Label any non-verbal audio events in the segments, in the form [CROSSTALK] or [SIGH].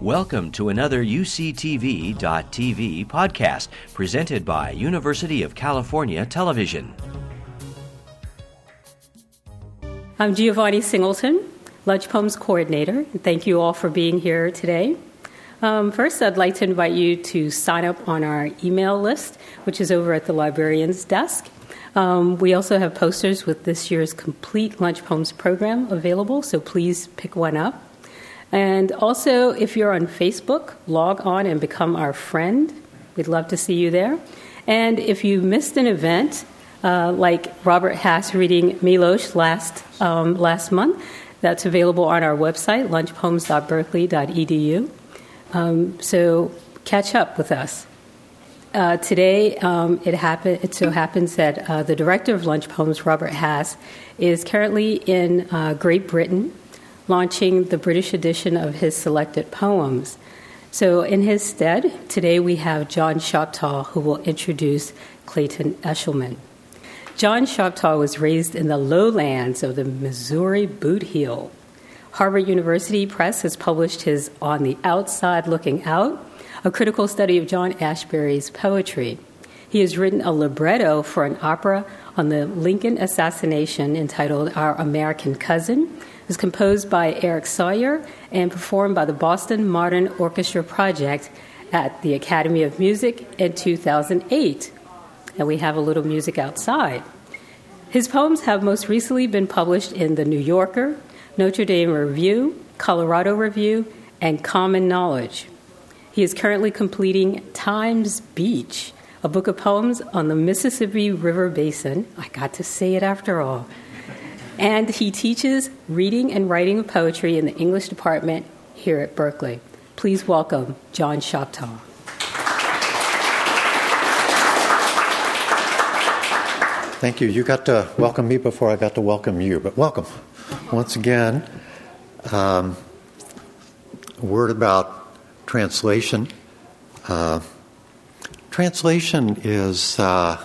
Welcome to another UCTV.tv podcast presented by University of California Television. I'm Giovanni Singleton, Lunch Poems Coordinator. And thank you all for being here today. Um, first, I'd like to invite you to sign up on our email list, which is over at the librarian's desk. Um, we also have posters with this year's complete Lunch Poems program available, so please pick one up. And also, if you're on Facebook, log on and become our friend. We'd love to see you there. And if you missed an event, uh, like Robert Hass reading Milosz last, um, last month, that's available on our website, lunchpoems.berkeley.edu. Um, so catch up with us. Uh, today, um, it, happen, it so happens that uh, the director of Lunch Poems, Robert Hass, is currently in uh, Great Britain launching the British edition of his selected poems. So, in his stead, today we have John Shoptaw, who will introduce Clayton Eshleman. John Shoptaw was raised in the lowlands of the Missouri Boot Heel. Harvard University Press has published his On the Outside Looking Out, a critical study of John Ashbery's poetry. He has written a libretto for an opera on the Lincoln assassination entitled Our American Cousin, was composed by Eric Sawyer and performed by the Boston Modern Orchestra Project at the Academy of Music in 2008. And we have a little music outside. His poems have most recently been published in The New Yorker, Notre Dame Review, Colorado Review, and Common Knowledge. He is currently completing Times Beach, a book of poems on the Mississippi River Basin. I got to say it after all and he teaches reading and writing poetry in the English department here at Berkeley. Please welcome John Shoptaw. Thank you. You got to welcome me before I got to welcome you, but welcome once again. Um, a word about translation. Uh, translation is. Uh,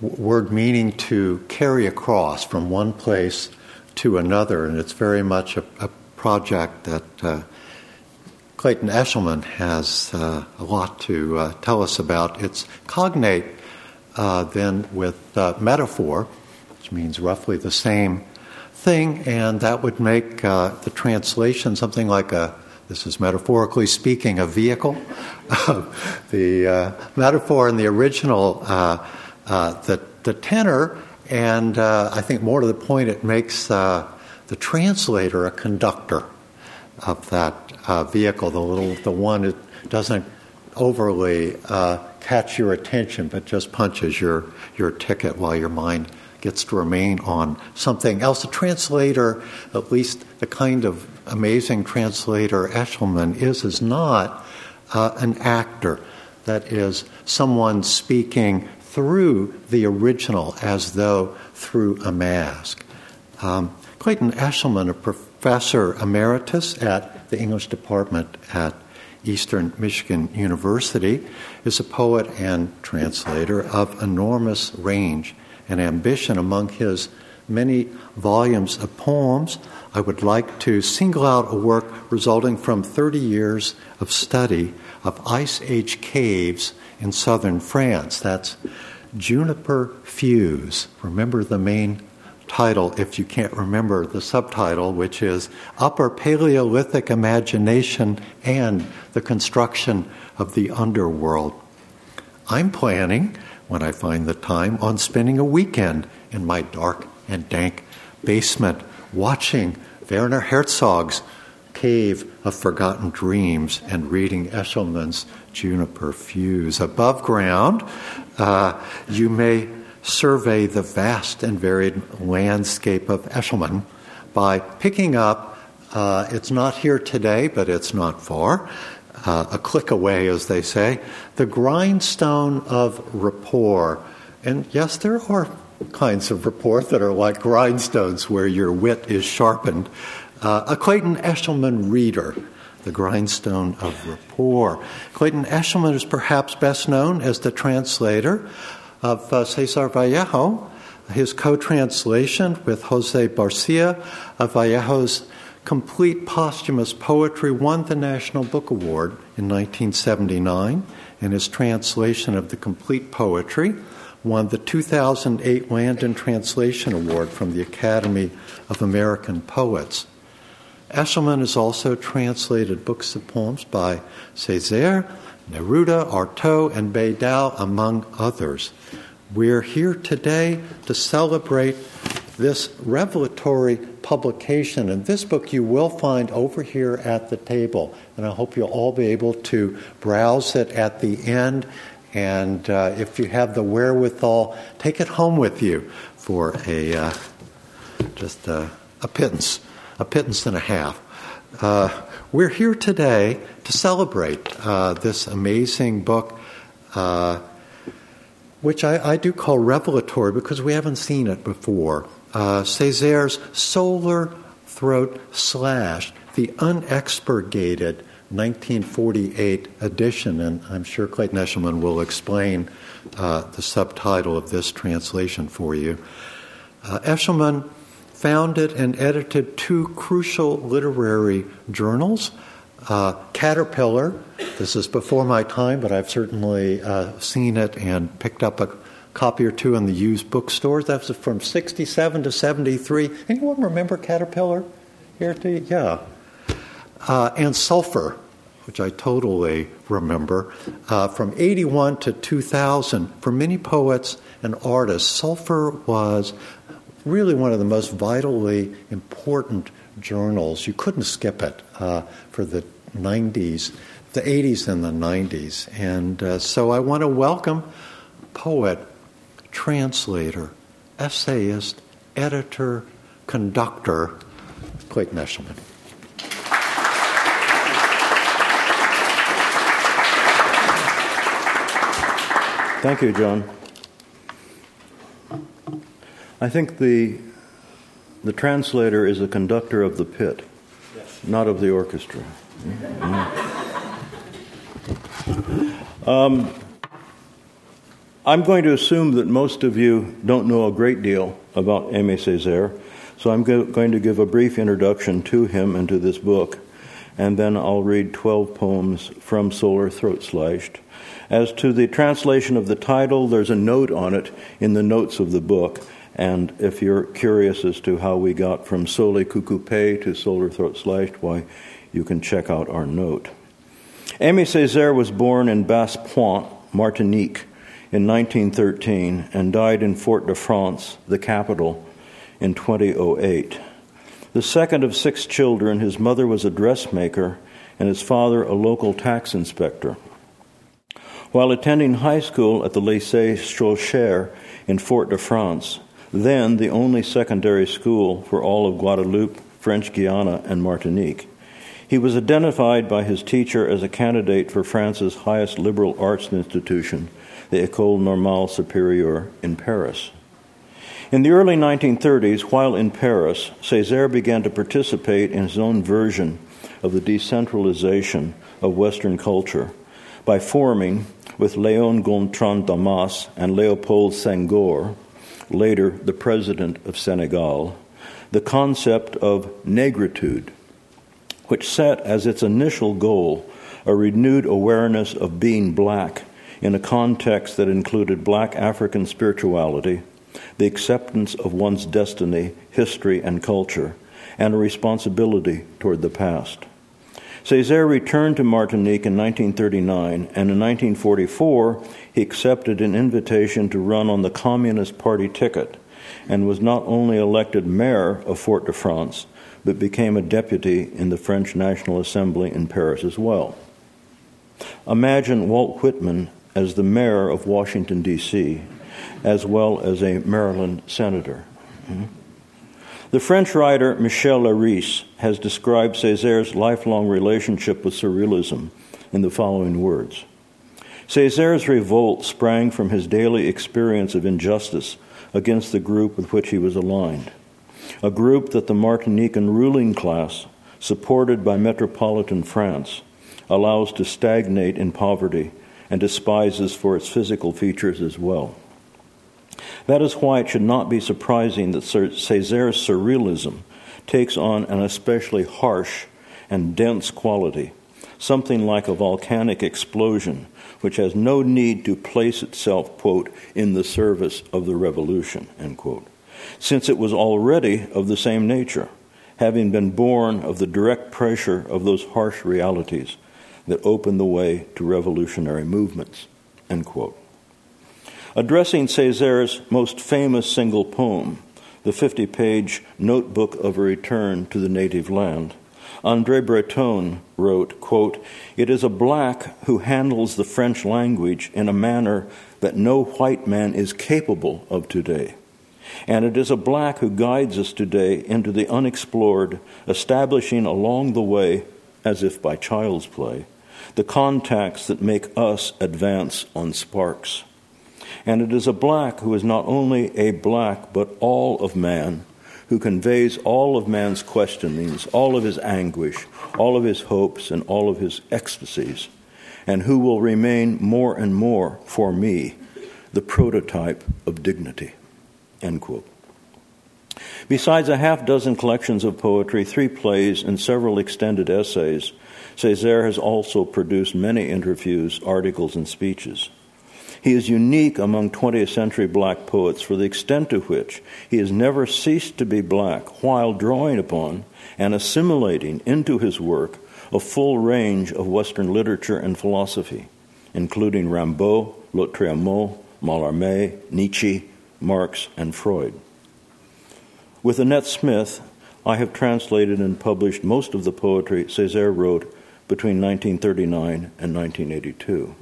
word meaning to carry across from one place to another, and it's very much a, a project that uh, Clayton Eshleman has uh, a lot to uh, tell us about. It's cognate uh, then with uh, metaphor, which means roughly the same thing, and that would make uh, the translation something like a this is metaphorically speaking a vehicle. [LAUGHS] the metaphor in the original uh, the, the tenor, and uh, I think more to the point, it makes uh, the translator a conductor of that uh, vehicle, the little, the one that doesn't overly uh, catch your attention, but just punches your, your ticket while your mind gets to remain on something else. The translator, at least the kind of amazing translator Eshleman is, is not uh, an actor. That is, someone speaking through the original as though through a mask. Um, Clayton Eshleman, a professor emeritus at the English department at Eastern Michigan University, is a poet and translator of enormous range and ambition among his many volumes of poems. I would like to single out a work resulting from 30 years of study of Ice Age caves in southern France. That's Juniper Fuse. Remember the main title if you can't remember the subtitle, which is Upper Paleolithic Imagination and the Construction of the Underworld. I'm planning, when I find the time, on spending a weekend in my dark and dank basement watching Werner Herzog's Cave of Forgotten Dreams and reading Eshleman's Juniper Fuse. Above ground, uh, you may survey the vast and varied landscape of Eshleman by picking up, uh, it's not here today, but it's not far, uh, a click away, as they say, the grindstone of rapport. And yes, there are kinds of report that are like grindstones where your wit is sharpened. Uh, a Clayton Eshleman reader, the grindstone of rapport. Clayton Eshleman is perhaps best known as the translator of uh, Cesar Vallejo. His co translation with Jose Barcia of Vallejo's complete posthumous poetry won the National Book Award in 1979, and his translation of the complete poetry won the 2008 Landon Translation Award from the Academy of American Poets. Eshleman has also translated books of poems by Césaire, Neruda, Artaud, and Bei Dao, among others. We're here today to celebrate this revelatory publication. And this book you will find over here at the table. And I hope you'll all be able to browse it at the end. And uh, if you have the wherewithal, take it home with you for a uh, just a, a, pittance, a pittance and a half. Uh, we're here today to celebrate uh, this amazing book uh, which I, I, do call revelatory because we haven't seen it before uh, Césaire's Solar Throat Slashed, the unexpurgated 1948 edition, and I'm sure Clayton Eshleman will explain uh, the subtitle of this translation for you. Uh, Eshleman founded and edited two crucial literary journals. Uh, Caterpillar, this is before my time, but I've certainly uh, seen it and picked up a copy or two in the used bookstores. That was from 67 to 73. Anyone remember Caterpillar? Here, yeah. Uh, and Sulphur, which I totally remember, uh, from 81 to 2000. For many poets and artists, Sulphur was really one of the most vitally important journals. You couldn't skip it uh, for the 90s, the 80s and the 90s. And uh, so I want to welcome poet translator, essayist, editor, conductor, Clayton Eshleman. Thank you, John. I think the the translator is a conductor of the pit, yes. not of the orchestra. Mm-hmm. Um, I'm going to assume that most of you don't know a great deal about Aimé Césaire, so I'm go- going to give a brief introduction to him and to this book, and then I'll read 12 poems from Solar Throat Slashed. As to the translation of the title, there's a note on it in the notes of the book, and if you're curious as to how we got from Soleil cou coupé to Solar Throat Slashed, why, you can check out our note. Aimé Césaire was born in Basse-Pointe, Martinique, in 1913 and died in Fort de France, the capital, in 2008. The second of six children, his mother was a dressmaker and his father a local tax inspector. While attending high school at the Lycée Schœlcher in Fort de France, then the only secondary school for all of Guadeloupe, French Guiana, and Martinique, he was identified by his teacher as a candidate for France's highest liberal arts institution, the École Normale Supérieure in Paris. In the early 1930s, while in Paris, Césaire began to participate in his own version of the decentralization of Western culture by forming, with Léon Gontran Damas and Léopold Senghor, later the president of Senegal, the concept of negritude, which set as its initial goal a renewed awareness of being black in a context that included black African spirituality, the acceptance of one's destiny, history, and culture, and a responsibility toward the past. Césaire returned to Martinique in 1939, and in 1944 he accepted an invitation to run on the Communist Party ticket and was not only elected mayor of Fort de France, but became a deputy in the French National Assembly in Paris as well. Imagine Walt Whitman as the mayor of Washington, D.C., as well as a Maryland senator. Mm-hmm. The French writer Michel Leiris has described Césaire's lifelong relationship with surrealism in the following words Césaire's revolt sprang from his daily experience of injustice against the group with which he was aligned, a group that the Martinican ruling class, supported by metropolitan France, allows to stagnate in poverty and despises for its physical features as well. That is why it should not be surprising that Césaire's surrealism takes on an especially harsh and dense quality, something like a volcanic explosion, which has no need to place itself, quote, in the service of the revolution, end quote, since it was already of the same nature, having been born of the direct pressure of those harsh realities that opened the way to revolutionary movements, end quote. Addressing Césaire's most famous single poem, the 50 page Notebook of a Return to the Native Land, Andre Breton wrote, quote, It is a black who handles the French language in a manner that no white man is capable of today. And it is a black who guides us today into the unexplored, establishing along the way, as if by child's play, the contacts that make us advance on sparks. And it is a black who is not only a black, but all of man, who conveys all of man's questionings, all of his anguish, all of his hopes, and all of his ecstasies, and who will remain more and more for me the prototype of dignity. End quote. Besides a half dozen collections of poetry, three plays, and several extended essays, Césaire has also produced many interviews, articles, and speeches. He is unique among 20th century black poets for the extent to which he has never ceased to be black while drawing upon and assimilating into his work a full range of Western literature and philosophy, including Rimbaud, Lautréamont, Mallarmé, Nietzsche, Marx, and Freud. With Annette Smith, I have translated and published most of the poetry Césaire wrote between 1939 and 1982.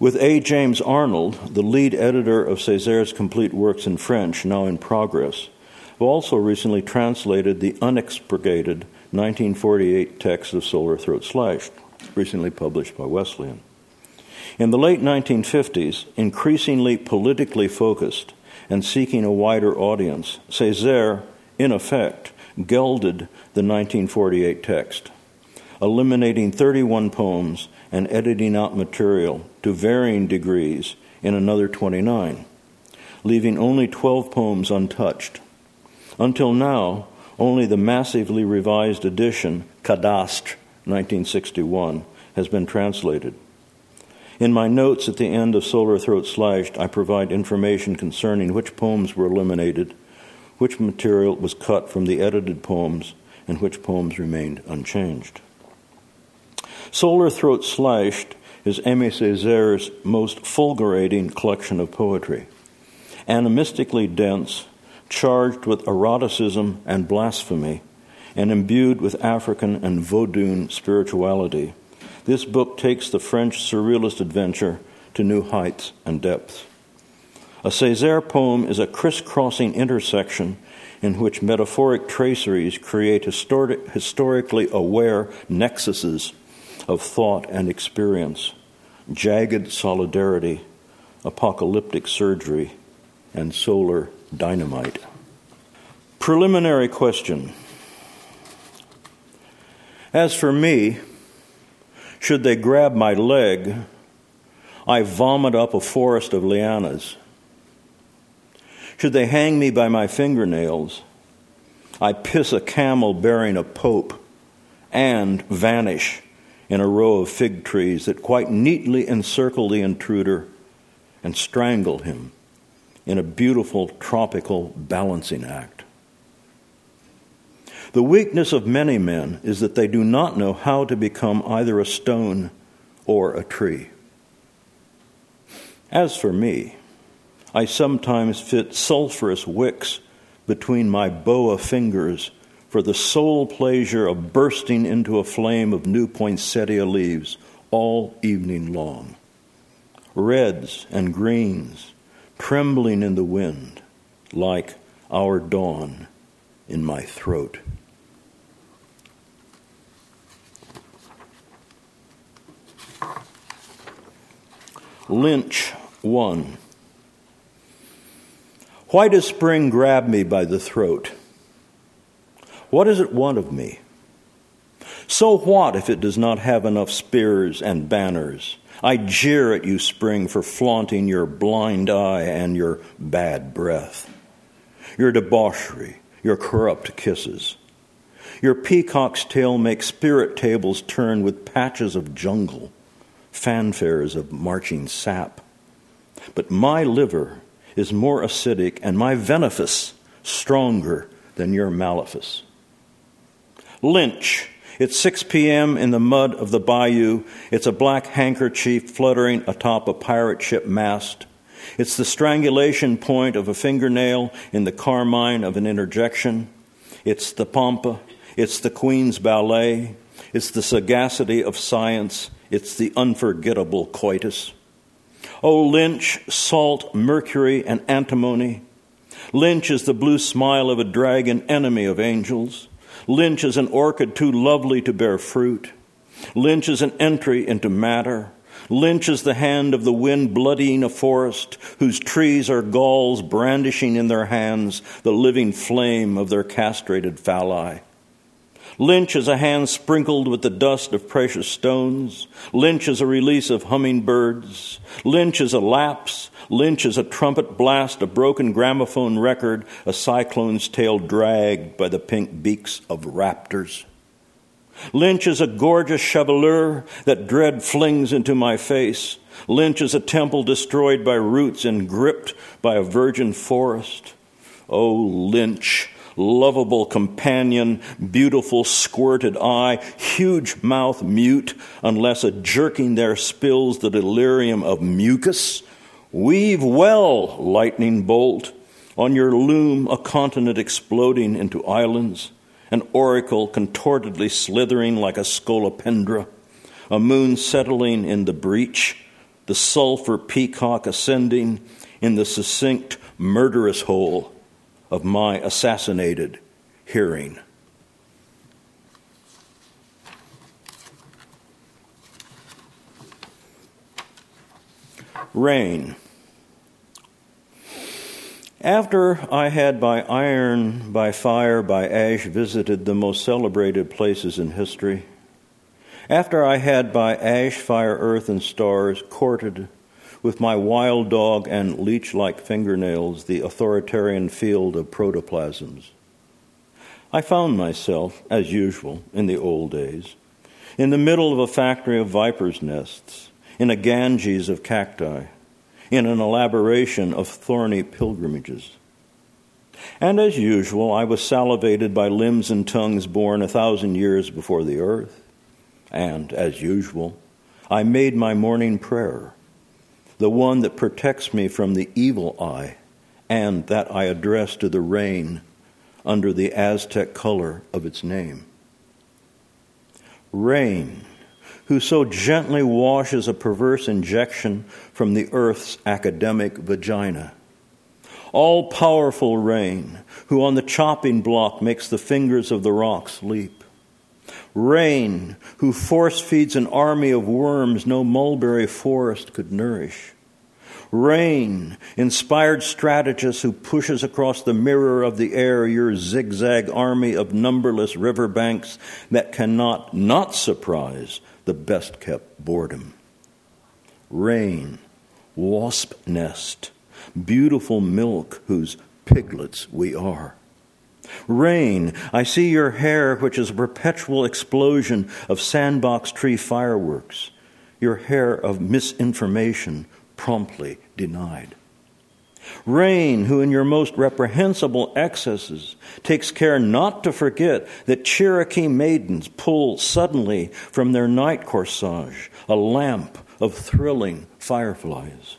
With A. James Arnold, the lead editor of Césaire's complete works in French, now in progress, who also recently translated the unexpurgated 1948 text of Solar Throat Slashed, recently published by Wesleyan. In the late 1950s, increasingly politically focused and seeking a wider audience, Césaire, in effect, gelded the 1948 text, eliminating 31 poems and editing out material to varying degrees in another 29, leaving only 12 poems untouched. Until now, only the massively revised edition, Cadastre, 1961, has been translated. In my notes at the end of Solar Throat Slashed, I provide information concerning which poems were eliminated, which material was cut from the edited poems, and which poems remained unchanged. Solar Throat Slashed is Aimé Césaire's most fulgurating collection of poetry. Animistically dense, charged with eroticism and blasphemy, and imbued with African and Vodun spirituality, this book takes the French surrealist adventure to new heights and depths. A Césaire poem is a crisscrossing intersection in which metaphoric traceries create histori- historically aware nexuses of thought and experience, jagged solidarity, apocalyptic surgery, and solar dynamite. Preliminary question. As for me, should they grab my leg, I vomit up a forest of lianas. Should they hang me by my fingernails, I piss a camel bearing a pope and vanish in a row of fig trees that quite neatly encircle the intruder and strangle him in a beautiful tropical balancing act. The weakness of many men is that they do not know how to become either a stone or a tree. As for me, I sometimes fit sulphurous wicks between my boa fingers for the sole pleasure of bursting into a flame of new poinsettia leaves all evening long. Reds and greens trembling in the wind like our dawn in my throat. Lynch 1. Why does spring grab me by the throat? What does it want of me? So what if it does not have enough spears and banners? I jeer at you, spring, for flaunting your blind eye and your bad breath, your debauchery, your corrupt kisses. Your peacock's tail makes spirit tables turn with patches of jungle, fanfares of marching sap. But my liver is more acidic and my venefice stronger than your malefice. Lynch. It's 6 p.m. in the mud of the bayou. It's a black handkerchief fluttering atop a pirate ship mast. It's the strangulation point of a fingernail in the carmine of an interjection. It's the pampa. It's the Queen's ballet. It's the sagacity of science. It's the unforgettable coitus. Oh, Lynch, salt, mercury, and antimony. Lynch is the blue smile of a dragon, enemy of angels. Lynch is an orchid too lovely to bear fruit. Lynch is an entry into matter. Lynch is the hand of the wind bloodying a forest whose trees are galls brandishing in their hands the living flame of their castrated phalli. Lynch is a hand sprinkled with the dust of precious stones. Lynch is a release of hummingbirds. Lynch is a lapse. Lynch is a trumpet blast, a broken gramophone record, a cyclone's tail dragged by the pink beaks of raptors. Lynch is a gorgeous chevelure that dread flings into my face. Lynch is a temple destroyed by roots and gripped by a virgin forest. Oh, Lynch, lovable companion, beautiful squirted eye, huge mouth mute, unless a jerking there spills the delirium of mucus. Weave well, lightning bolt, on your loom a continent exploding into islands. An oracle contortedly slithering like a scolopendra, a moon settling in the breach, the sulphur peacock ascending in the succinct, murderous hole of my assassinated hearing. Rain. After I had by iron, by fire, by ash visited the most celebrated places in history, after I had by ash, fire, earth, and stars courted with my wild dog and leech like fingernails the authoritarian field of protoplasms, I found myself, as usual in the old days, in the middle of a factory of vipers' nests, in a Ganges of cacti in an elaboration of thorny pilgrimages. And as usual, I was salivated by limbs and tongues born a thousand years before the earth. And as usual, I made my morning prayer, the one that protects me from the evil eye, and that I address to the rain under the Aztec color of its name. Rain who so gently washes a perverse injection from the earth's academic vagina. All powerful rain, who on the chopping block makes the fingers of the rocks leap. Rain, who force feeds an army of worms no mulberry forest could nourish. Rain, inspired strategist who pushes across the mirror of the air your zigzag army of numberless riverbanks that cannot not surprise the best kept boredom. Rain, wasp nest, beautiful milk whose piglets we are. Rain, I see your hair, which is a perpetual explosion of sandbox tree fireworks, your hair of misinformation promptly denied. Rain, who in your most reprehensible excesses takes care not to forget that Cherokee maidens pull suddenly from their night corsage a lamp of thrilling fireflies.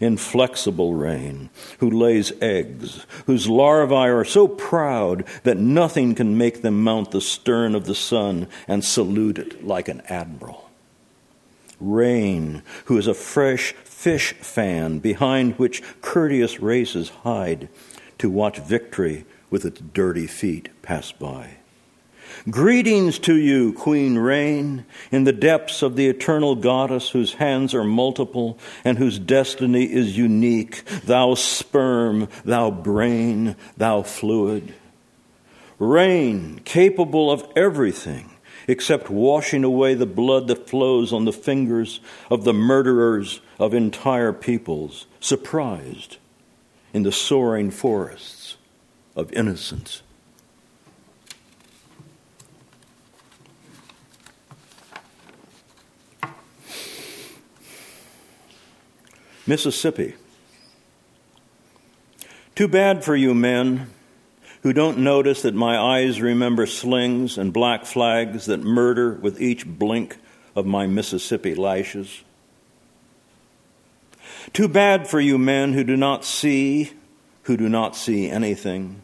Inflexible rain, who lays eggs, whose larvae are so proud that nothing can make them mount the stern of the sun and salute it like an admiral. Rain, who is a fresh fish fan behind which courteous races hide to watch victory with its dirty feet pass by. Greetings to you, Queen Rain, in the depths of the eternal goddess whose hands are multiple and whose destiny is unique, thou sperm, thou brain, thou fluid. Rain, capable of everything, except washing away the blood that flows on the fingers of the murderers of entire peoples, surprised in the soaring forests. of innocence. Mississippi. Too bad for you men who don't notice that my eyes remember slings and black flags that murder with each blink of my Mississippi lashes. Too bad for you men who do not see, who do not see anything.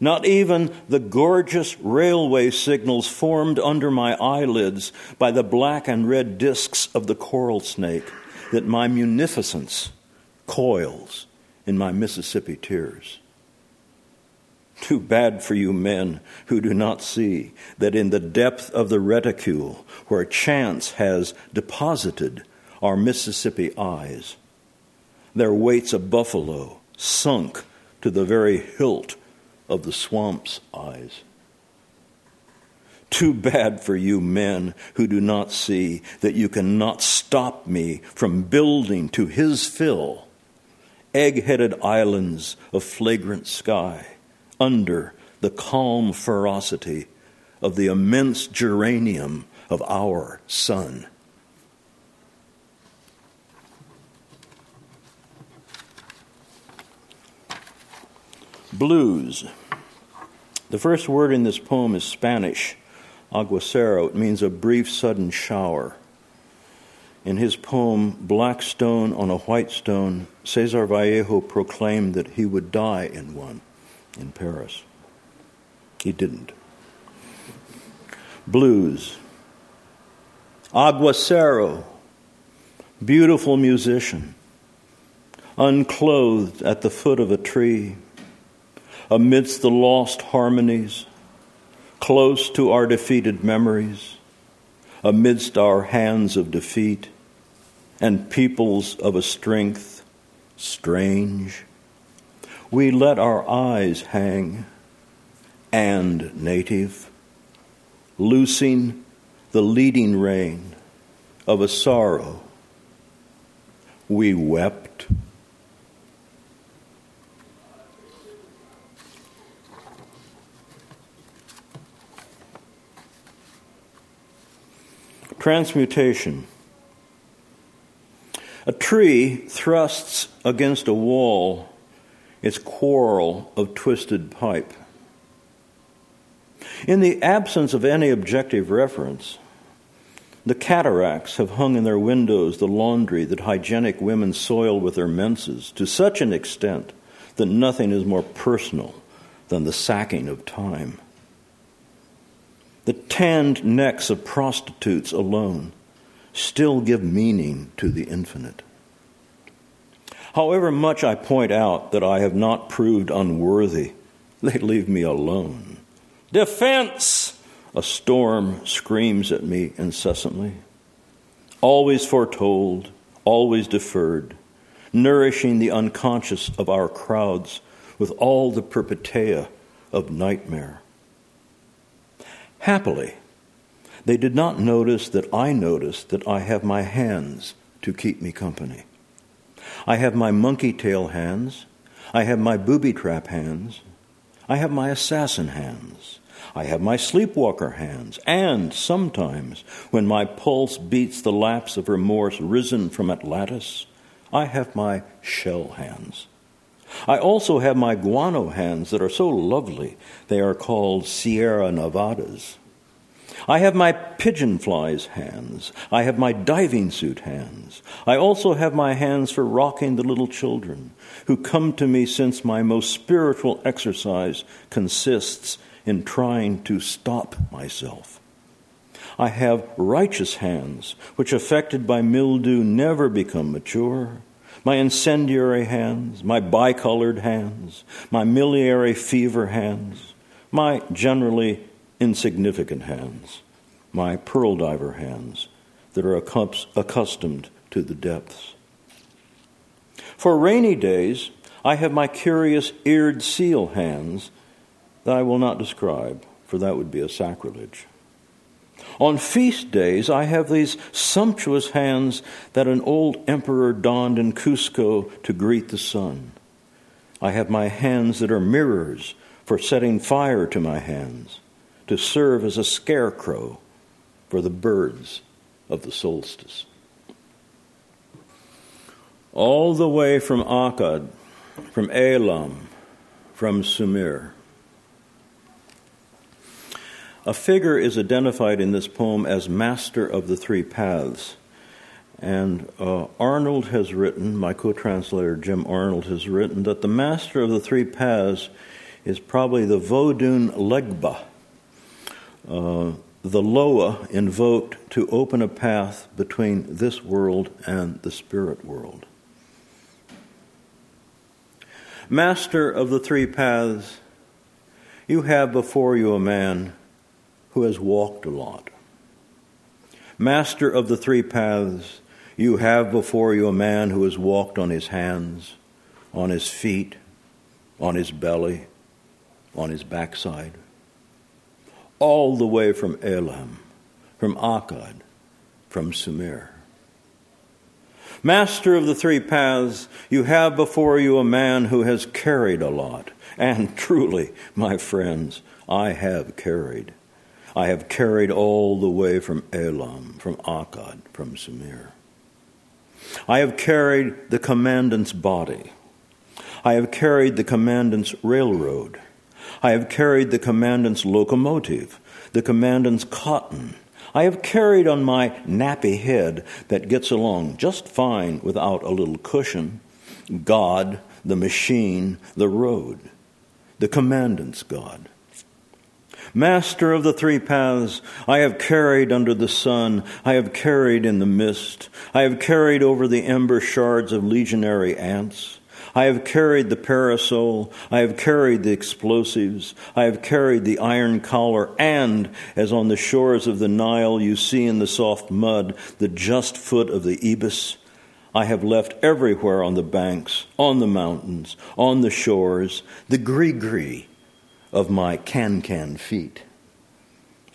Not even the gorgeous railway signals formed under my eyelids by the black and red discs of the coral snake that my munificence coils in my Mississippi tears. Too bad for you men who do not see that in the depth of the reticule where chance has deposited our Mississippi eyes, there waits a buffalo sunk to the very hilt of the swamp's eyes. Too bad for you men who do not see that you cannot stop me from building to his fill egg headed islands of flagrant sky under the calm ferocity of the immense geranium of our sun. Blues. The first word in this poem is Spanish, aguacero. It means a brief, sudden shower. In his poem, Black Stone on a White Stone, Cesar Vallejo proclaimed that he would die in one in Paris. He didn't. Blues. Aguacero, beautiful musician, unclothed at the foot of a tree, amidst the lost harmonies, close to our defeated memories, amidst our hands of defeat, and peoples of a strength strange we let our eyes hang and native, loosing the leading rein of a sorrow. We wept. Transmutation. A tree thrusts against a wall its quarrel of twisted pipe. In the absence of any objective reference, the cataracts have hung in their windows the laundry that hygienic women soil with their menses to such an extent that nothing is more personal than the sacking of time. The tanned necks of prostitutes alone still give meaning to the infinite. However much I point out that I have not proved unworthy, [LAUGHS] they leave me alone. Defense! A storm screams at me incessantly. Always foretold, always deferred, nourishing the unconscious of our crowds with all the perpetua of nightmare. Happily, they did not notice that I noticed that I have my hands to keep me company. I have my monkey tail hands. I have my booby trap hands. I have my assassin hands. I have my sleepwalker hands. And sometimes, when my pulse beats the lapse of remorse risen from Atlantis, I have my shell hands. I also have my guano hands that are so lovely, they are called Sierra Nevadas. I have my pigeon fly's hands. I have my diving suit hands. I also have my hands for rocking the little children who come to me since my most spiritual exercise consists in trying to stop myself. I have righteous hands, which affected by mildew never become mature. My incendiary hands, my bicolored hands, my miliary fever hands, my generally insignificant hands, my pearl diver hands that are accustomed to the depths. For rainy days, I have my curious eared seal hands that I will not describe, for that would be a sacrilege. On feast days, I have these sumptuous hands that an old emperor donned in Cusco to greet the sun. I have my hands that are mirrors for setting fire to my hands, to serve as a scarecrow for the birds of the solstice. All the way from Akkad, from Elam, from Sumer. A figure is identified in this poem as master of the three paths. And uh, Arnold has written, my co translator Jim Arnold has written, that the master of the three paths is probably the Vodun Legba, uh, the Loa invoked to open a path between this world and the spirit world. Master of the three paths, you have before you a man who has walked a lot. Master of the three paths, you have before you a man who has walked on his hands, on his feet, on his belly, on his backside, all the way from Elam, from Akkad, from Sumer. Master of the three paths, you have before you a man who has carried a lot. And truly, my friends, I have carried. I have carried all the way from Elam, from Akkad, from Sumer. I have carried the commandant's body. I have carried the commandant's railroad. I have carried the commandant's locomotive, the commandant's cotton. I have carried on my nappy head that gets along just fine without a little cushion God, the machine, the road, the commandant's God. Master of the three paths, I have carried under the sun, I have carried in the mist, I have carried over the ember shards of legionary ants. I have carried the parasol, I have carried the explosives, I have carried the iron collar, and, as on the shores of the Nile you see in the soft mud the just foot of the ibis, I have left everywhere on the banks, on the mountains, on the shores, the gree of my can can feet,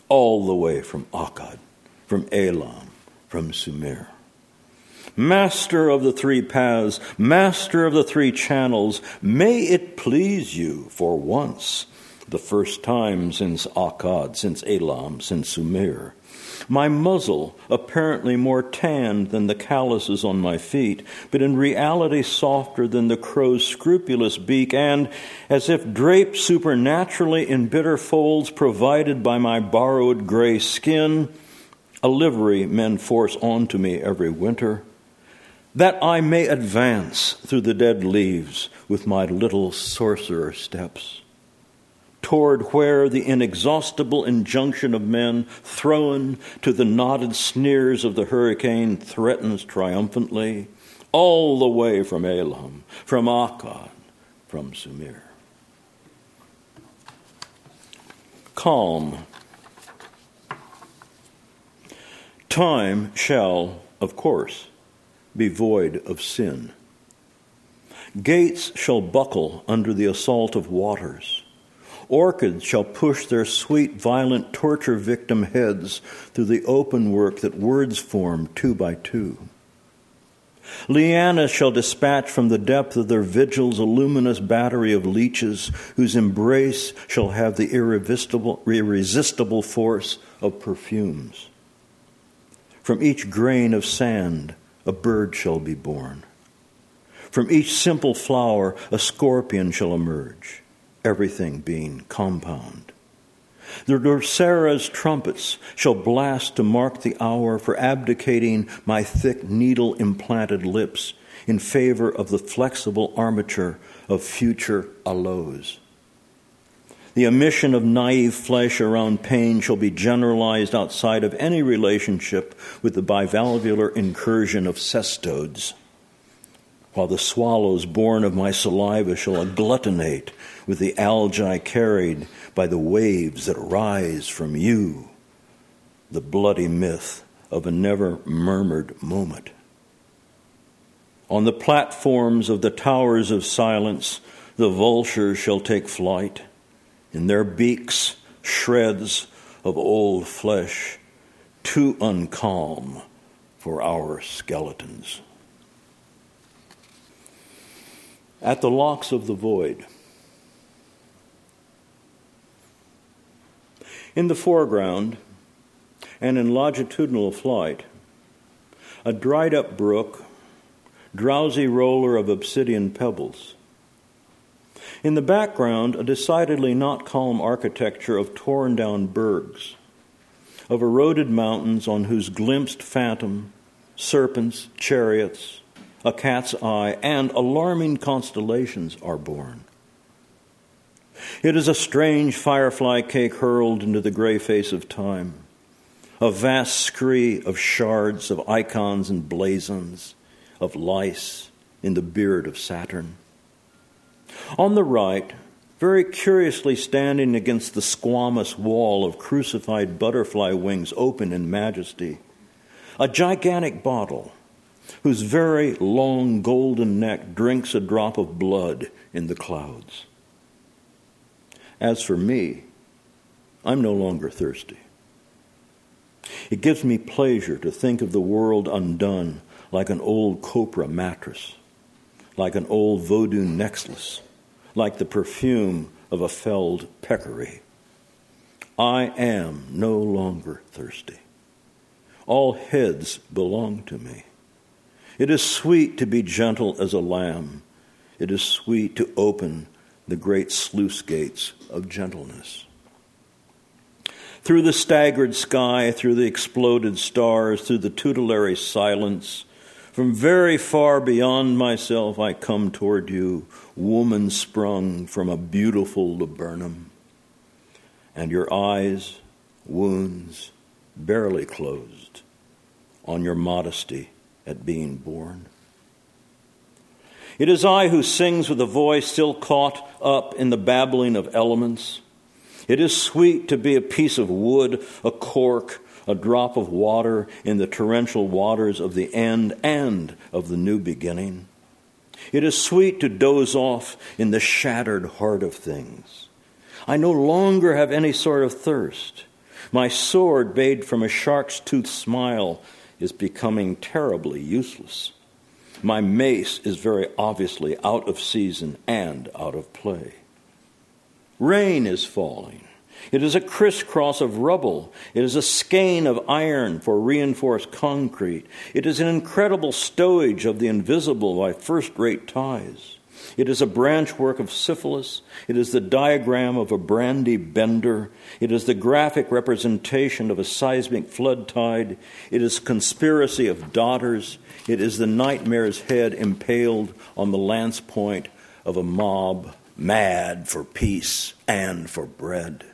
all the way from Akkad, from Elam, from Sumer. Master of the three paths, master of the three channels, may it please you for once, the first time since Akkad, since Elam, since Sumer. my muzzle, apparently more tanned than the calluses on my feet, but in reality softer than the crow's scrupulous beak, and, as if draped supernaturally in bitter folds provided by my borrowed gray skin, a livery men force onto me every winter, that I may advance through the dead leaves with my little sorcerer steps toward where the inexhaustible injunction of men, thrown to the knotted sneers of the hurricane, threatens triumphantly, all the way from Elam, from Akkad, from Sumer. Calm. Time shall, of course, be void of sin. Gates shall buckle under the assault of waters. Orchids shall push their sweet, violent torture victim heads through the open work that words form two by two. Lianas shall dispatch from the depth of their vigils a luminous battery of leeches whose embrace shall have the irresistible, irresistible force of perfumes. From each grain of sand, a bird shall be born. From each simple flower, a scorpion shall emerge everything being compound. The Drosera's trumpets shall blast to mark the hour for abdicating my thick needle implanted lips in favor of the flexible armature of future aloes. The emission of naive flesh around pain shall be generalized outside of any relationship with the bivalvular incursion of cestodes while the swallows born of my saliva shall agglutinate with the algae carried by the waves that rise from you, the bloody myth of a never murmured moment. On the platforms of the towers of silence, the vultures shall take flight. In their beaks, shreds of old flesh, too uncalm for our skeletons. At the locks of the void, In the foreground, and in longitudinal flight, a dried up brook, drowsy roller of obsidian pebbles. In the background, a decidedly not calm architecture of torn down bergs, of eroded mountains on whose glimpsed phantom, serpents, chariots, a cat's eye, and alarming constellations are born. It is a strange firefly cake hurled into the gray face of time, a vast scree of shards of icons and blazons, of lice in the beard of Saturn. On the right, very curiously standing against the squamous wall of crucified butterfly wings open in majesty, a gigantic bottle whose very long golden neck drinks a drop of blood in the clouds. As for me, I'm no longer thirsty. It gives me pleasure to think of the world undone like an old copra mattress, like an old voodoo necklace, like the perfume of a felled peccary. I am no longer thirsty. All heads belong to me. It is sweet to be gentle as a lamb. It is sweet to open the great sluice gates of gentleness. Through the staggered sky, through the exploded stars, through the tutelary silence, from very far beyond myself, I come toward you, woman sprung from a beautiful laburnum. And your eyes, wounds, barely closed on your modesty at being born. It is I who sings with a voice still caught up in the babbling of elements. It is sweet to be a piece of wood, a cork, a drop of water in the torrential waters of the end and of the new beginning. It is sweet to doze off in the shattered heart of things. I no longer have any sort of thirst. My sword, made from a shark's tooth smile, is becoming terribly useless. My mace is very obviously out of season and out of play. Rain is falling. It is a crisscross of rubble. It is a skein of iron for reinforced concrete. It is an incredible stowage of the invisible by first rate ties. It is a branchwork of syphilis. It is the diagram of a brandy bender. It is the graphic representation of a seismic flood tide. It is conspiracy of daughters. It is the nightmare's head impaled on the lance point of a mob mad for peace and for bread.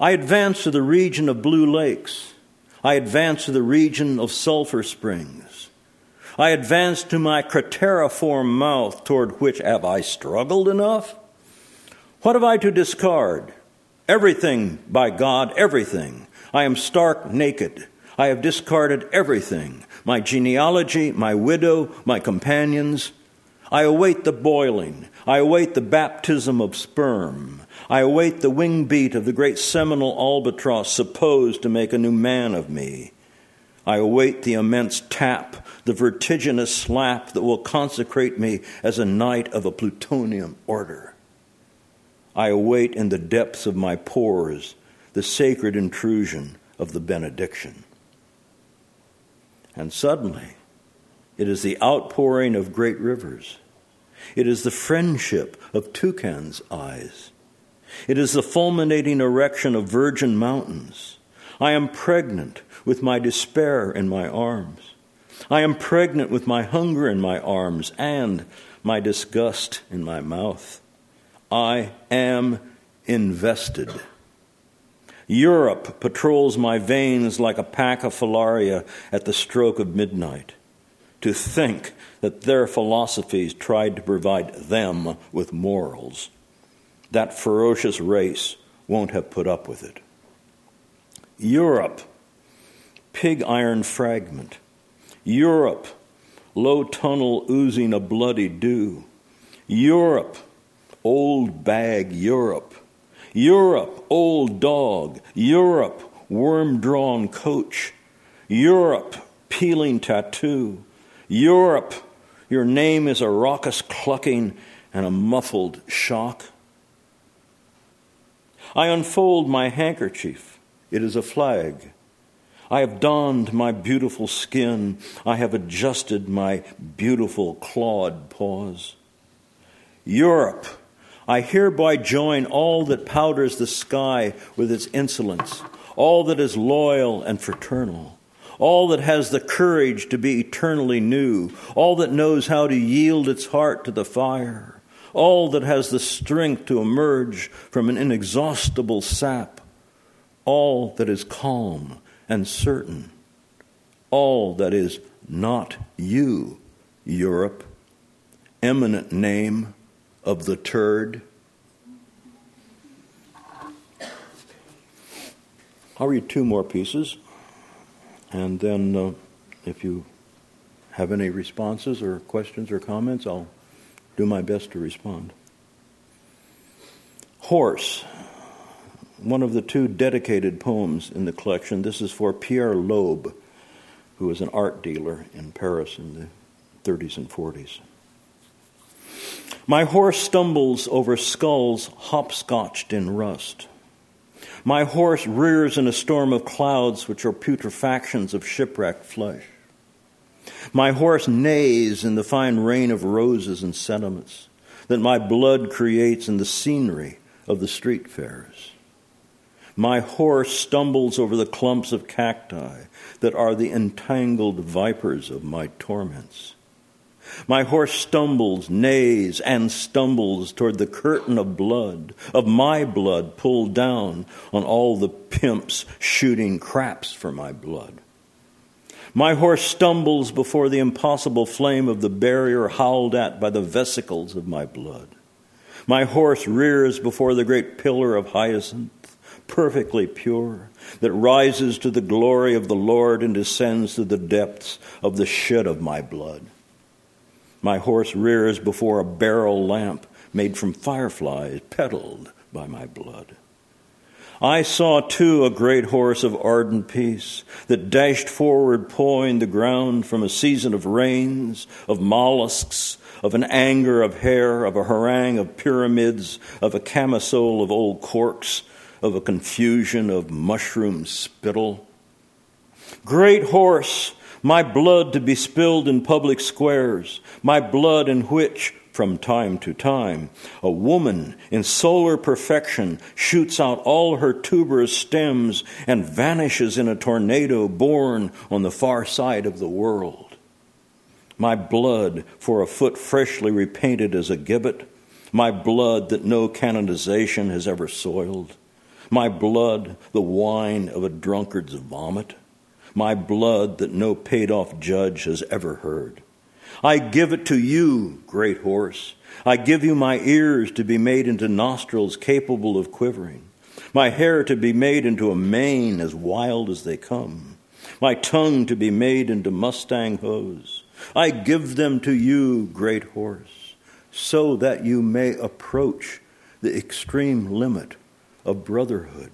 I advance to the region of blue lakes. I advance to the region of sulfur springs. I advance to my crateriform mouth, toward which have I struggled enough? What have I to discard? Everything, by God, everything. I am stark naked. I have discarded everything my genealogy, my widow, my companions. I await the boiling. I await the baptism of sperm. I await the wing beat of the great seminal albatross supposed to make a new man of me. I await the immense tap, the vertiginous slap that will consecrate me as a knight of a plutonium order. I await in the depths of my pores the sacred intrusion of the benediction. And suddenly, it is the outpouring of great rivers. It is the friendship of toucan's eyes. It is the fulminating erection of virgin mountains. I am pregnant with my despair in my arms. I am pregnant with my hunger in my arms and my disgust in my mouth. I am invested. Europe patrols my veins like a pack of filaria at the stroke of midnight. To think that their philosophies tried to provide them with morals. That ferocious race won't have put up with it. Europe, pig iron fragment. Europe, low tunnel oozing a bloody dew. Europe, old bag Europe. Europe, old dog. Europe, worm drawn coach. Europe, peeling tattoo. Europe, your name is a raucous clucking and a muffled shock. I unfold my handkerchief. It is a flag. I have donned my beautiful skin. I have adjusted my beautiful clawed paws. Europe, I hereby join all that powders the sky with its insolence, all that is loyal and fraternal, all that has the courage to be eternally new, all that knows how to yield its heart to the fire, all that has the strength to emerge from an inexhaustible sap, all that is calm and certain. All that is not you, Europe, eminent name of the turd. I'll read two more pieces, and then uh, if you have any responses or questions or comments, I'll do my best to respond. Horse one of the two dedicated poems in the collection. This is for Pierre Loeb, who was an art dealer in Paris in the 30s and 40s. My horse stumbles over skulls hopscotched in rust. My horse rears in a storm of clouds which are putrefactions of shipwrecked flesh. My horse neighs in the fine rain of roses and sentiments that my blood creates in the scenery of the street fairs. My horse stumbles over the clumps of cacti that are the entangled vipers of my torments. My horse stumbles, neighs, and stumbles toward the curtain of blood, of my blood pulled down on all the pimps shooting craps for my blood. My horse stumbles before the impossible flame of the barrier howled at by the vesicles of my blood. My horse rears before the great pillar of hyacinth perfectly pure, that rises to the glory of the Lord and descends to the depths of the shed of my blood. My horse rears before a barrel lamp made from fireflies, petaled by my blood. I saw too a great horse of ardent peace that dashed forward, pawing the ground from a season of rains, of mollusks, of an anger of hair, of a harangue of pyramids, of a camisole of old corks, of a confusion of mushroom spittle. Great horse, my blood to be spilled in public squares, my blood in which, from time to time, a woman in solar perfection shoots out all her tuberous stems and vanishes in a tornado born on the far side of the world. My blood for a foot freshly repainted as a gibbet, my blood that no canonization has ever soiled my blood, the wine of a drunkard's vomit, my blood that no paid off judge has ever heard. I give it to you, great horse. I give you my ears to be made into nostrils capable of quivering, my hair to be made into a mane as wild as they come, my tongue to be made into mustang hose. I give them to you, great horse, so that you may approach the extreme limit of brotherhood,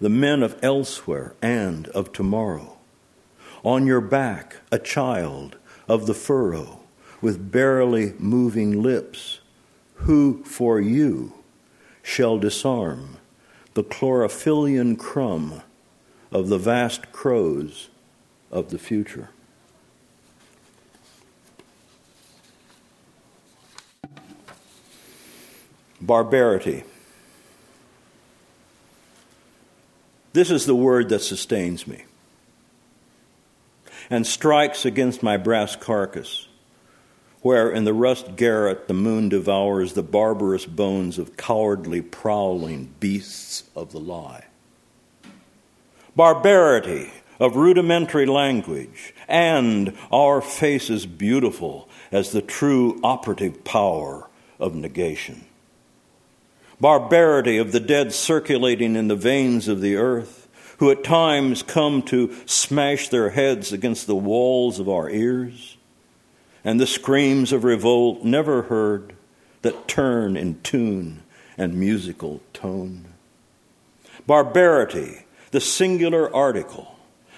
the men of elsewhere and of tomorrow. On your back, a child of the furrow with barely moving lips, who for you shall disarm the chlorophyllian crumb of the vast crows of the future. Barbarity. This is the word that sustains me and strikes against my brass carcass, where in the rust garret the moon devours the barbarous bones of cowardly prowling beasts of the lie. Barbarity of rudimentary language, and our faces beautiful as the true operative power of negation barbarity of the dead circulating in the veins of the earth, who at times come to smash their heads against the walls of our ears, and the screams of revolt never heard that turn in tune and musical tone. Barbarity, the singular article,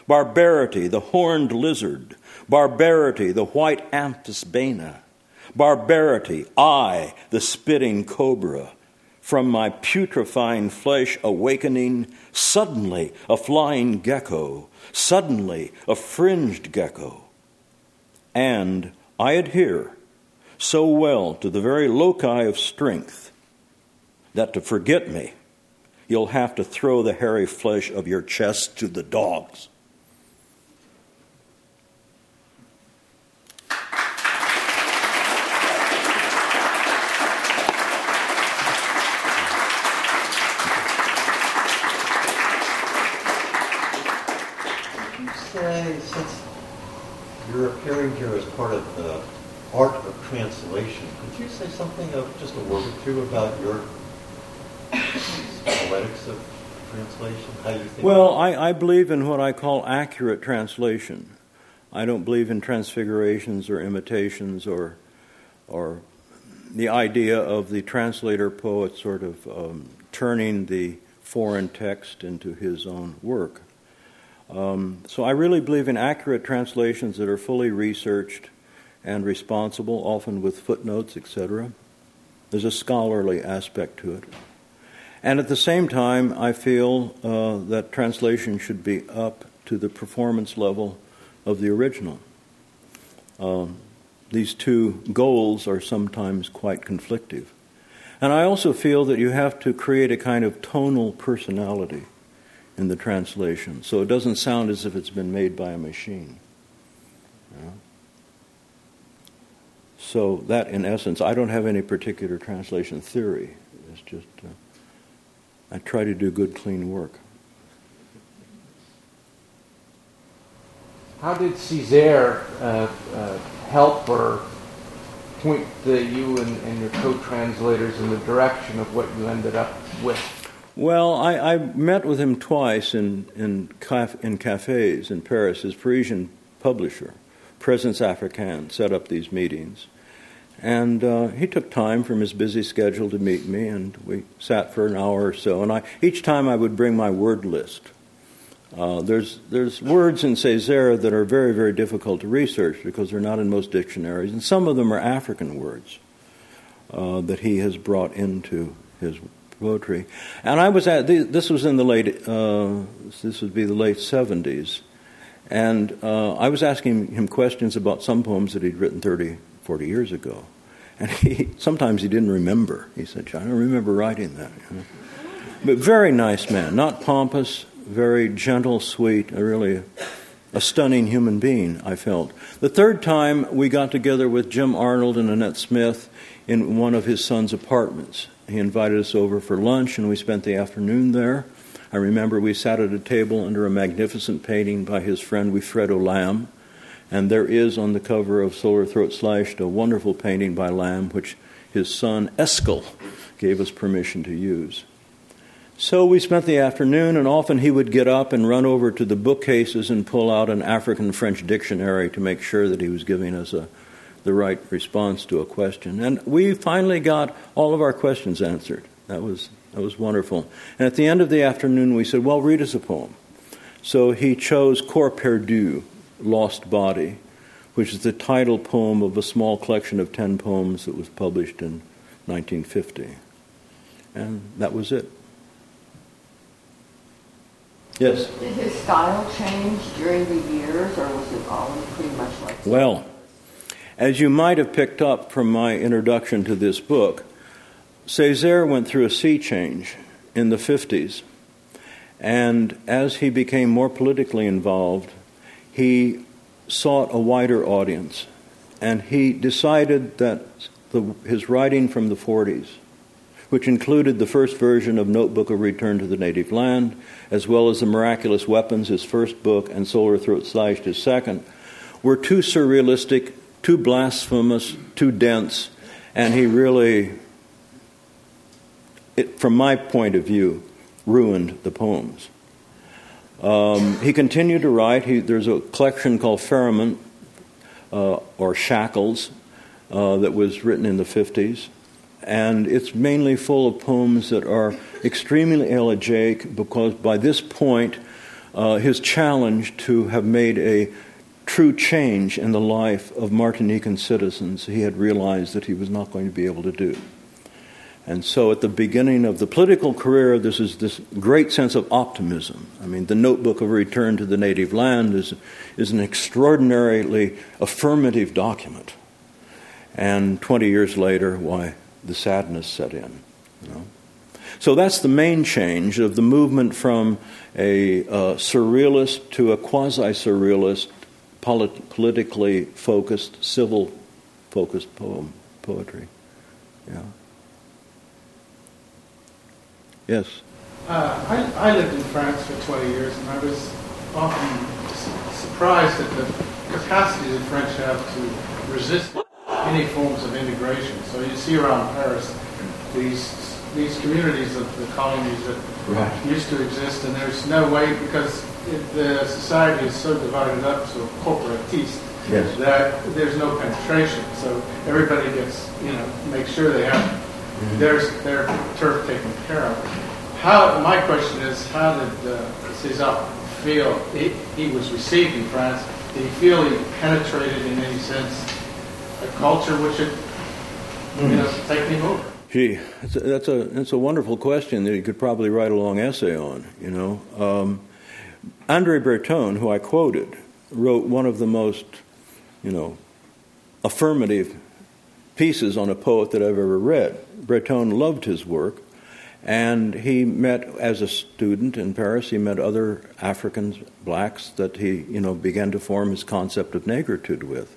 barbarity, the horned lizard, barbarity, the white amphisbaena, barbarity, I, the spitting cobra, from my putrefying flesh awakening, suddenly a flying gecko, suddenly a fringed gecko. And I adhere so well to the very loci of strength that to forget me, you'll have to throw the hairy flesh of your chest to the dogs. say, since you're appearing here as part of the art of translation, could you say something of just a word or two about your poetics of translation? How you think? Well, I, I believe in what I call accurate translation. I don't believe in transfigurations or imitations or or the idea of the translator poet sort of um, turning the foreign text into his own work. Um, so I really believe in accurate translations that are fully researched and responsible, often with footnotes, etc. There's a scholarly aspect to it. And at the same time, I feel uh, that translation should be up to the performance level of the original. Um, these two goals are sometimes quite conflictive. And I also feel that you have to create a kind of tonal personality in the translation, so it doesn't sound as if it's been made by a machine. So, that in essence, I don't have any particular translation theory. It's just, uh, I try to do good, clean work. How did Césaire uh, uh, help or point the, you and, and your co translators in the direction of what you ended up with? Well, I, I met with him twice in, in, caf- in cafes in Paris. His Parisian publisher, Présence Africaine, set up these meetings. And uh, he took time from his busy schedule to meet me, and we sat for an hour or so. And I, each time I would bring my word list. Uh, there's, there's words in Césaire that are very, very difficult to research because they're not in most dictionaries, and some of them are African words uh, that he has brought into his poetry. And I was at this was in the late uh, this would be the late seventies, and uh, I was asking him questions about some poems that he'd written 30, 40 years ago, and he sometimes he didn't remember. He said, "I don't remember writing that." You know? But very nice man, not pompous, very gentle, sweet, a really a stunning human being. I felt the third time we got together with Jim Arnold and Annette Smith in one of his son's apartments he invited us over for lunch, and we spent the afternoon there. I remember we sat at a table under a magnificent painting by his friend Wilfredo Lam, and there is on the cover of Solar Throat Slashed a wonderful painting by Lam, which his son Eskil gave us permission to use. So we spent the afternoon, and often he would get up and run over to the bookcases and pull out an African French dictionary to make sure that he was giving us a the right response to a question. And we finally got all of our questions answered. That was, that was wonderful. And at the end of the afternoon, we said, Well, read us a poem. So he chose Corps Perdu, Lost Body, which is the title poem of a small collection of 10 poems that was published in 1950. And that was it. Yes? Did his style change during the years, or was it always pretty much like Well, as you might have picked up from my introduction to this book, Césaire went through a sea change in the 50s. And as he became more politically involved, he sought a wider audience. And he decided that the, his writing from the 40s, which included the first version of Notebook of Return to the Native Land, as well as The Miraculous Weapons, his first book, and Solar Throat Slashed, his second, were too surrealistic too blasphemous, too dense, and he really, it, from my point of view, ruined the poems. Um, he continued to write. He, there's a collection called Ferrements, uh, or Shackles, uh, that was written in the 50s. And it's mainly full of poems that are extremely elegiac because by this point, uh, his challenge to have made a true change in the life of Martinican citizens he had realized that he was not going to be able to do. And so, at the beginning of the political career, this is this great sense of optimism. I mean, the Notebook of Return to the Native Land is, is an extraordinarily affirmative document. And 20 years later, why, the sadness set in. You know? So that's the main change of the movement from a uh, surrealist to a quasi surrealist, polit- politically focused, civil focused poem, poetry. Yeah. Yes. Uh, I, I lived in France for 20 years, and I was often surprised at the capacity the French have to resist any forms of integration. So you see around Paris these these communities of the colonies that right. used to exist, and there's no way because it, the society is so divided up, so corporatist, yes. that there's no penetration. So everybody gets, you know, make sure they have mm-hmm. their, their turf taken care of. How, my question is, how did uh, Césaire feel he, he was received in France? Did he feel he penetrated in any sense a culture which had, mm-hmm. you know, taken him over? Gee, that's a, that's a, that's a wonderful question that you could probably write a long essay on. You know, um, Andre Breton, who I quoted, wrote one of the most, you know, affirmative pieces on a poet that I've ever read. Breton loved his work, and he met as a student in Paris. He met other Africans, blacks, that he, you know, began to form his concept of negritude with.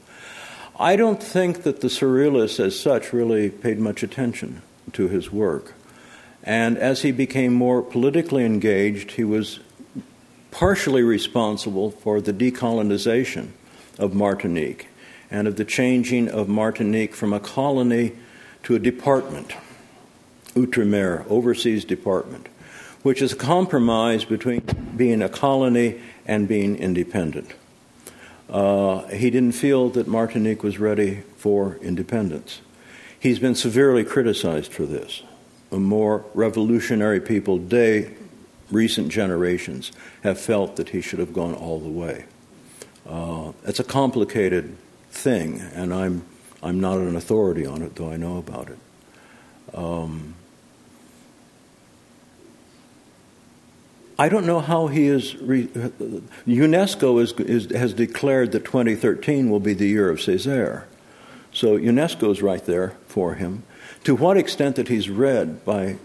I don't think that the surrealists, as such, really paid much attention to his work. And as he became more politically engaged, he was partially responsible for the decolonization of Martinique and of the changing of Martinique from a colony to a department, Outremer, overseas department, which is a compromise between being a colony and being independent. Uh, he didn't feel that Martinique was ready for independence. He's been severely criticized for this. A more revolutionary people, day, recent generations, have felt that he should have gone all the way. Uh, it's a complicated thing, and I'm, I'm not an authority on it, though I know about it. Um, I don't know how he is. Re- UNESCO is, is, has declared that 2013 will be the year of Césaire. So UNESCO is right there for him. To what extent that he's read by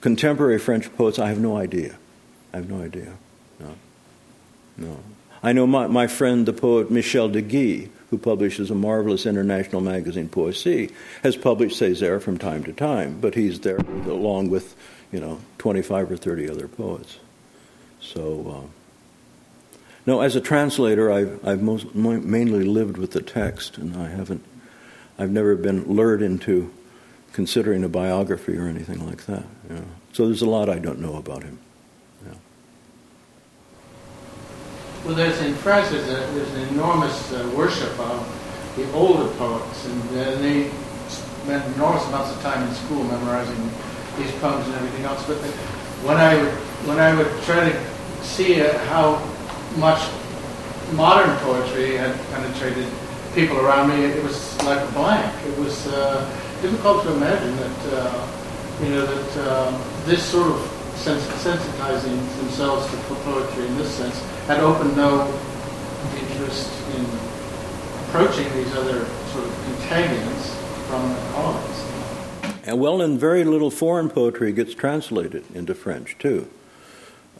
contemporary French poets, I have no idea. I have no idea. No. No. I know my, my friend, the poet Michel Deguy, who publishes a marvelous international magazine, Poésie, has published Césaire from time to time, but he's there along with, you know, 25 or 30 other poets. So, uh, no, as a translator, I've, I've most, mainly lived with the text, and I haven't, I've never been lured into considering a biography or anything like that. You know. So there's a lot I don't know about him. Yeah. Well, there's in France there's, a, there's an enormous uh, worship of the older poets, and uh, they spend enormous amounts of time in school memorizing these poems and everything else. But when I would, when I would try to see uh, how much modern poetry had penetrated people around me, it was like a blank. It was uh, difficult to imagine that, uh, you know, that uh, this sort of sens- sensitizing themselves to poetry in this sense had opened no interest in approaching these other sort of contagions from the colonies. And well, and very little foreign poetry gets translated into French, too.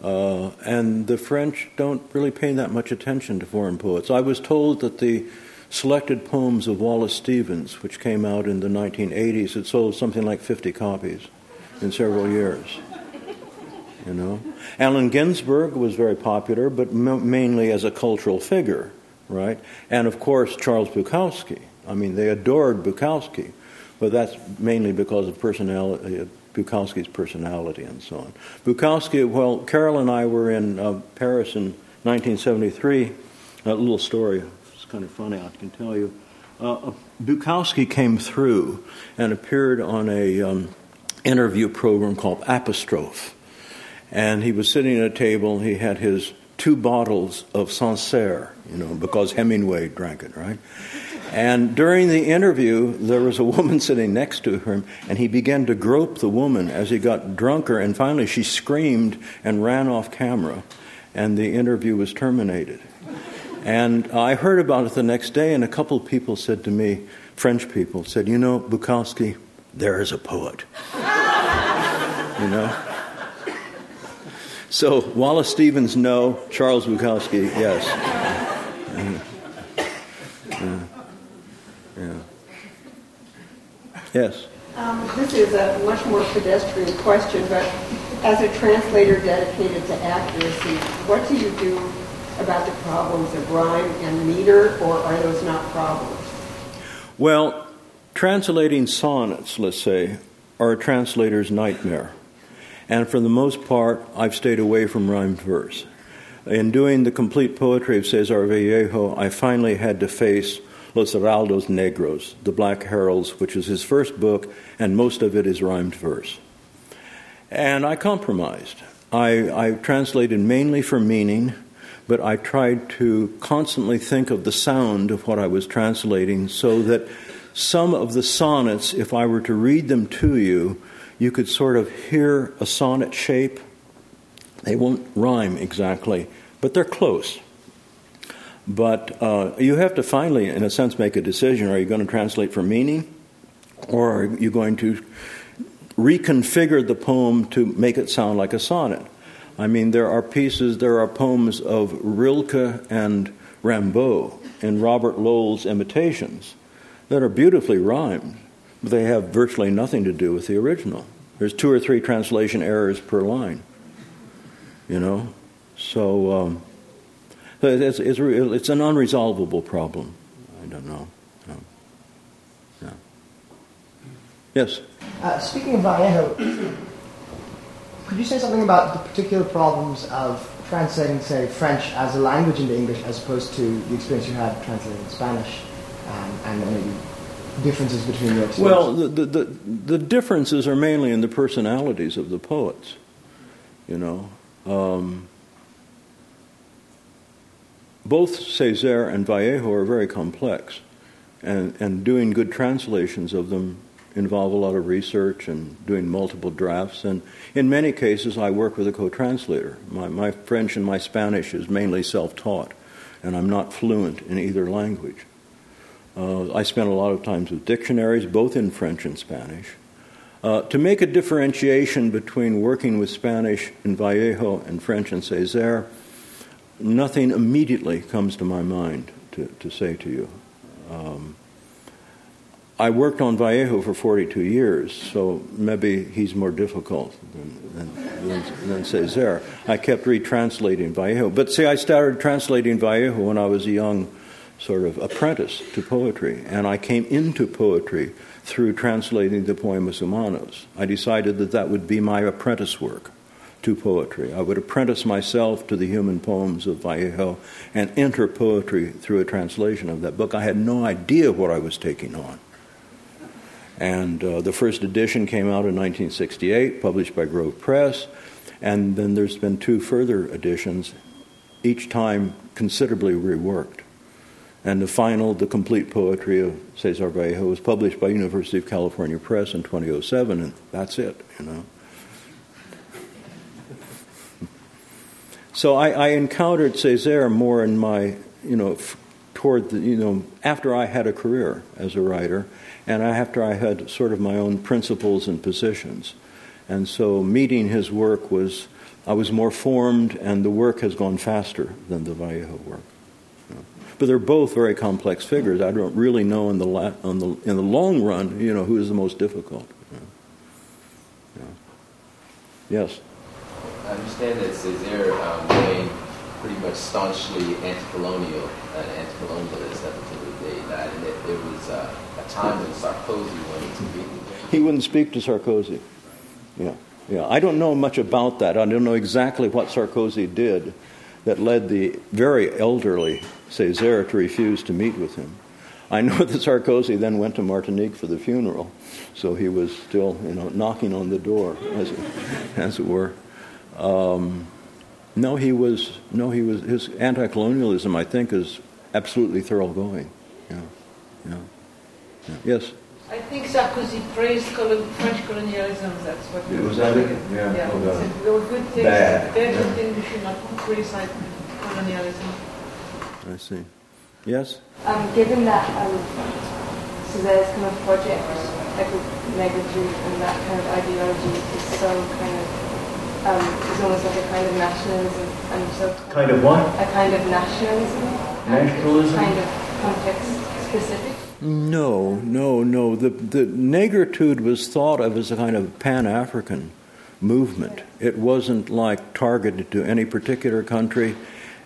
Uh, and the French don't really pay that much attention to foreign poets. I was told that the selected poems of Wallace Stevens, which came out in the 1980s, had sold something like 50 copies in several years. You know, Allen Ginsberg was very popular, but m- mainly as a cultural figure, right? And of course, Charles Bukowski. I mean, they adored Bukowski, but that's mainly because of personality, Bukowski's personality and so on. Bukowski, well, Carol and I were in uh, Paris in 1973. A little story, it's kind of funny, I can tell you. Uh, uh, Bukowski came through and appeared on a um, interview program called Apostrophe. And he was sitting at a table, he had his two bottles of Sancerre, you know, because Hemingway drank it, right? And during the interview, there was a woman [LAUGHS] sitting next to him, and he began to grope the woman as he got drunker, and finally she screamed and ran off camera, and the interview was terminated. And I heard about it the next day, and a couple of people said to me, French people, said, You know, Bukowski, there is a poet. [LAUGHS] you know? So Wallace Stevens, no. Charles Bukowski, yes. Yeah. yeah. Yes. Um, this is a much more pedestrian question, but as a translator dedicated to accuracy, what do you do about the problems of rhyme and meter, or are those not problems? Well, translating sonnets, let's say, are a translator's nightmare. And for the most part, I've stayed away from rhymed verse. In doing the complete poetry of Cesar Vallejo, I finally had to face Los Heraldos Negros, The Black Heralds, which is his first book, and most of it is rhymed verse. And I compromised. I, I translated mainly for meaning, but I tried to constantly think of the sound of what I was translating so that some of the sonnets, if I were to read them to you, you could sort of hear a sonnet shape. They won't rhyme exactly, but they're close. But uh, you have to finally, in a sense, make a decision. Are you going to translate for meaning, or are you going to reconfigure the poem to make it sound like a sonnet? I mean, there are pieces, there are poems of Rilke and Rimbaud in Robert Lowell's imitations that are beautifully rhymed, but they have virtually nothing to do with the original. There's two or three translation errors per line, you know? So um, it's, it's, it's, an unresolvable problem. I don't know. No. No. Yes? Uh, speaking of Vallejo, could you say something about the particular problems of translating, say, French as a language into English as opposed to the experience you had translating Spanish um, and maybe differences between your experience? Well, the, the, the, the, differences are mainly in the personalities of the poets, you know. Um, both Césaire and Vallejo are very complex, and, and doing good translations of them involve a lot of research and doing multiple drafts. And in many cases, I work with a co translator. My, my French and my Spanish is mainly self taught, and I'm not fluent in either language. Uh, I spent a lot of times with dictionaries, both in French and Spanish. Uh, to make a differentiation between working with Spanish in Vallejo and French in Césaire, nothing immediately comes to my mind to, to say to you. Um, I worked on Vallejo for 42 years, so maybe he's more difficult than, than, than, than Césaire. I kept retranslating Vallejo. But see, I started translating Vallejo when I was a young sort of apprentice to poetry, and I came into poetry through translating the Poemas Humanos. I decided that that would be my apprentice work to poetry. I would apprentice myself to the human poems of Vallejo and enter poetry through a translation of that book. I had no idea what I was taking on. And uh, the first edition came out in 1968, published by Grove Press, and then there's been two further editions, each time considerably reworked. And the final, The Complete Poetry of Césaire Vallejo, was published by University of California Press in 2007, and that's it, you know. So I, I encountered Cesar more in my, you know, f- toward the, you know, after I had a career as a writer, and after I had sort of my own principles and positions. And so meeting his work was, I was more formed, and the work has gone faster than the Vallejo work. But they're both very complex figures. I don't really know in the, la- on the, in the long run, you know, who is the most difficult. Yeah. Yes? I understand that Césaire um, remained pretty much staunchly anti-colonial, an uh, anti-colonialist up until the day he died, and that there was uh, a time when Sarkozy wanted to be. He wouldn't speak to Sarkozy. Yeah, yeah. I don't know much about that. I don't know exactly what Sarkozy did that led the very elderly Césaire to refuse to meet with him. I know that Sarkozy then went to Martinique for the funeral, so he was still, you know, knocking on the door, as it, as it were. Um, no, he was. No, he was. His anti-colonialism, I think, is absolutely thoroughgoing. Yeah, Yeah. yeah. Yes. I think Sarkozy praised colon, French colonialism. That's what it was. That it? Yeah. yeah. Oh, said there were good things. Bad. There yeah. good things. We should not criticize colonialism. I see. Yes. Um, given that um, Césaire's kind of project, like negritude and that kind of ideology, is so kind of um, it's almost like a kind of nationalism and so kind of what? A kind of nationalism. Nationalism. Kind of context specific. No, no, no. The, the negritude was thought of as a kind of pan African movement. It wasn't like targeted to any particular country.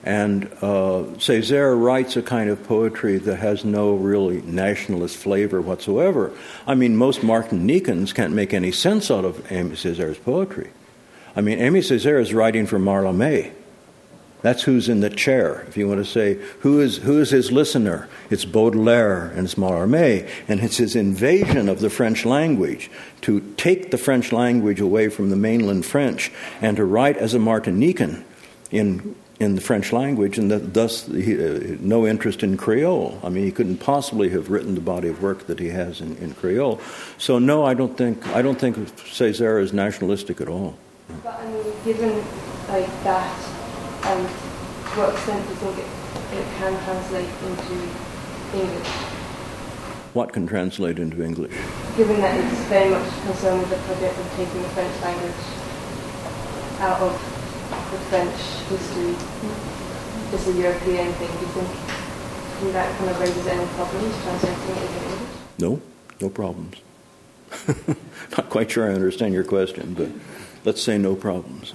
And uh, Césaire writes a kind of poetry that has no really nationalist flavor whatsoever. I mean, most Martinicans can't make any sense out of Aimé Césaire's poetry. I mean, Aimé Césaire is writing for Mallarmé. That's who's in the chair. If you want to say who is who is his listener, it's Baudelaire and it's Mallarmé, and it's his invasion of the French language to take the French language away from the mainland French and to write as a Martinican in in the French language, and that, thus he, uh, no interest in Creole. I mean, he couldn't possibly have written the body of work that he has in, in Creole. So no, I don't think I don't think Césaire is nationalistic at all. But I mean, given like that um, to what extent do you think it, it can translate into English? What can translate into English? Given that it's very much concerned with the project of taking the French language out of the French history, it's a European thing, do you think that kind of raises any problems translating it into English? No, no problems. [LAUGHS] Not quite sure I understand your question, but let's say no problems.